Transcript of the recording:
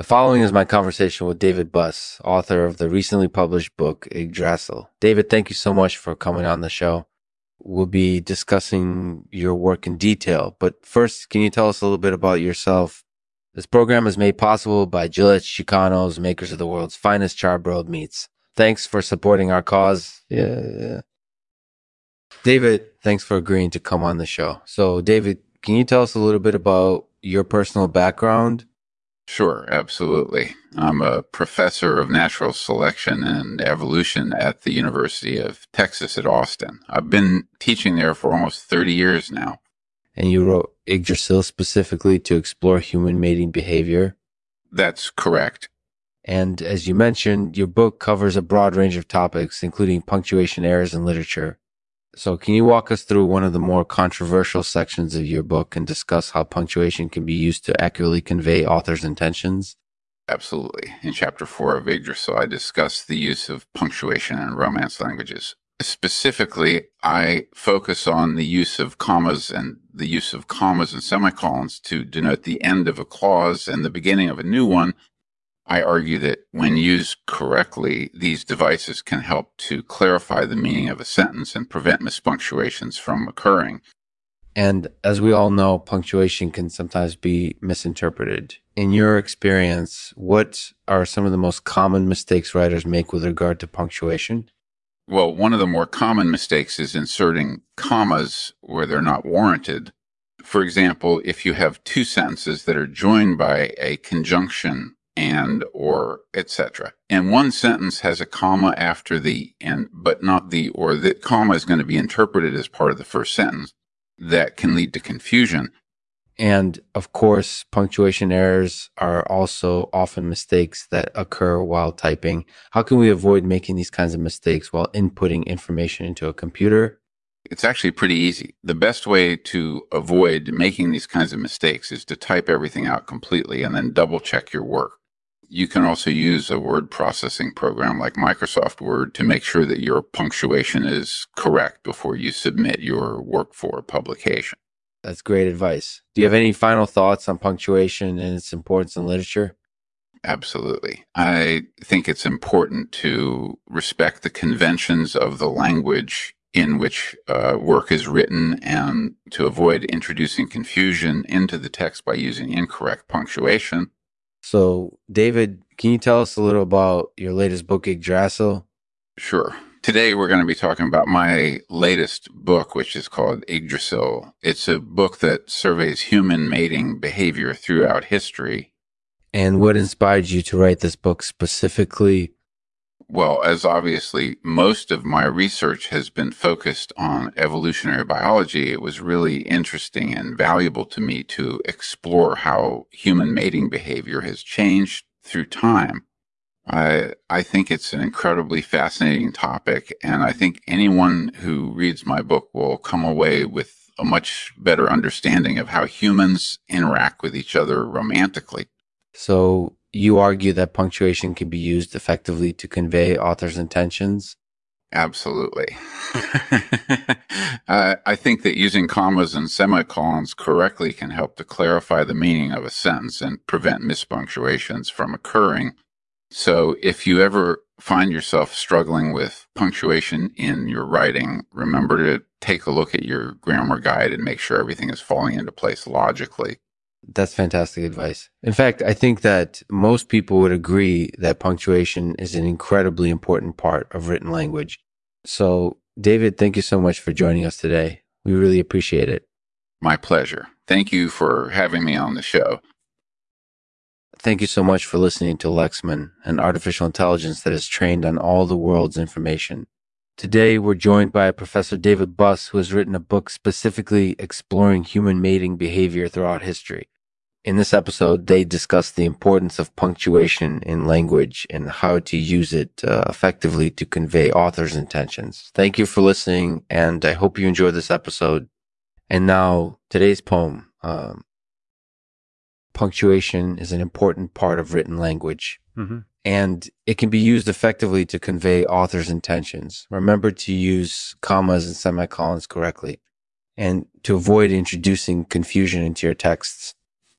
The following is my conversation with David Buss, author of the recently published book Yggdrasil. David, thank you so much for coming on the show. We'll be discussing your work in detail, but first, can you tell us a little bit about yourself? This program is made possible by Gillette Chicanos, makers of the world's finest charbroiled meats. Thanks for supporting our cause. Yeah, yeah. David, thanks for agreeing to come on the show. So, David, can you tell us a little bit about your personal background Sure, absolutely. I'm a professor of natural selection and evolution at the University of Texas at Austin. I've been teaching there for almost 30 years now. And you wrote Yggdrasil specifically to explore human mating behavior? That's correct. And as you mentioned, your book covers a broad range of topics, including punctuation errors in literature, so, can you walk us through one of the more controversial sections of your book and discuss how punctuation can be used to accurately convey author's intentions? Absolutely. In chapter four of Yggdrasil, I discuss the use of punctuation in Romance languages. Specifically, I focus on the use of commas and the use of commas and semicolons to denote the end of a clause and the beginning of a new one I argue that when used correctly, these devices can help to clarify the meaning of a sentence and prevent mispunctuations from occurring. And as we all know, punctuation can sometimes be misinterpreted. In your experience, what are some of the most common mistakes writers make with regard to punctuation? Well, one of the more common mistakes is inserting commas where they're not warranted. For example, if you have two sentences that are joined by a conjunction and or etc. And one sentence has a comma after the and but not the or the comma is going to be interpreted as part of the first sentence. That can lead to confusion. And of course, punctuation errors are also often mistakes that occur while typing. How can we avoid making these kinds of mistakes while inputting information into a computer? It's actually pretty easy. The best way to avoid making these kinds of mistakes is to type everything out completely and then double check your work you can also use a word processing program like Microsoft Word to make sure that your punctuation is correct before you submit your work for publication. That's great advice. Do you have any final thoughts on punctuation and its importance in literature? Absolutely. I think it's important to respect the conventions of the language in which uh, work is written and to avoid introducing confusion into the text by using incorrect punctuation. So, David, can you tell us a little about your latest book, Yggdrasil? Sure. Today, we're going to be talking about my latest book, which is called Yggdrasil. It's a book that surveys human mating behavior throughout history. And what inspired you to write this book specifically well, as obviously most of my research has been focused on evolutionary biology, it was really interesting and valuable to me to explore how human mating behavior has changed through time. I, I think it's an incredibly fascinating topic, and I think anyone who reads my book will come away with a much better understanding of how humans interact with each other romantically. So, you argue that punctuation can be used effectively to convey author's intentions. Absolutely. uh, I think that using commas and semicolons correctly can help to clarify the meaning of a sentence and prevent mispunctuations from occurring. So if you ever find yourself struggling with punctuation in your writing, remember to take a look at your grammar guide and make sure everything is falling into place logically. That's fantastic advice. In fact, I think that most people would agree that punctuation is an incredibly important part of written language. So, David, thank you so much for joining us today. We really appreciate it. My pleasure. Thank you for having me on the show. Thank you so much for listening to Lexman, an artificial intelligence that is trained on all the world's information. Today, we're joined by Professor David Buss, who has written a book specifically exploring human mating behavior throughout history. In this episode, they discuss the importance of punctuation in language and how to use it uh, effectively to convey author's intentions. Thank you for listening, and I hope you enjoyed this episode. And now, today's poem. Um, punctuation is an important part of written language. Mm-hmm and it can be used effectively to convey author's intentions. Remember to use commas and semicolons correctly and to avoid introducing confusion into your texts.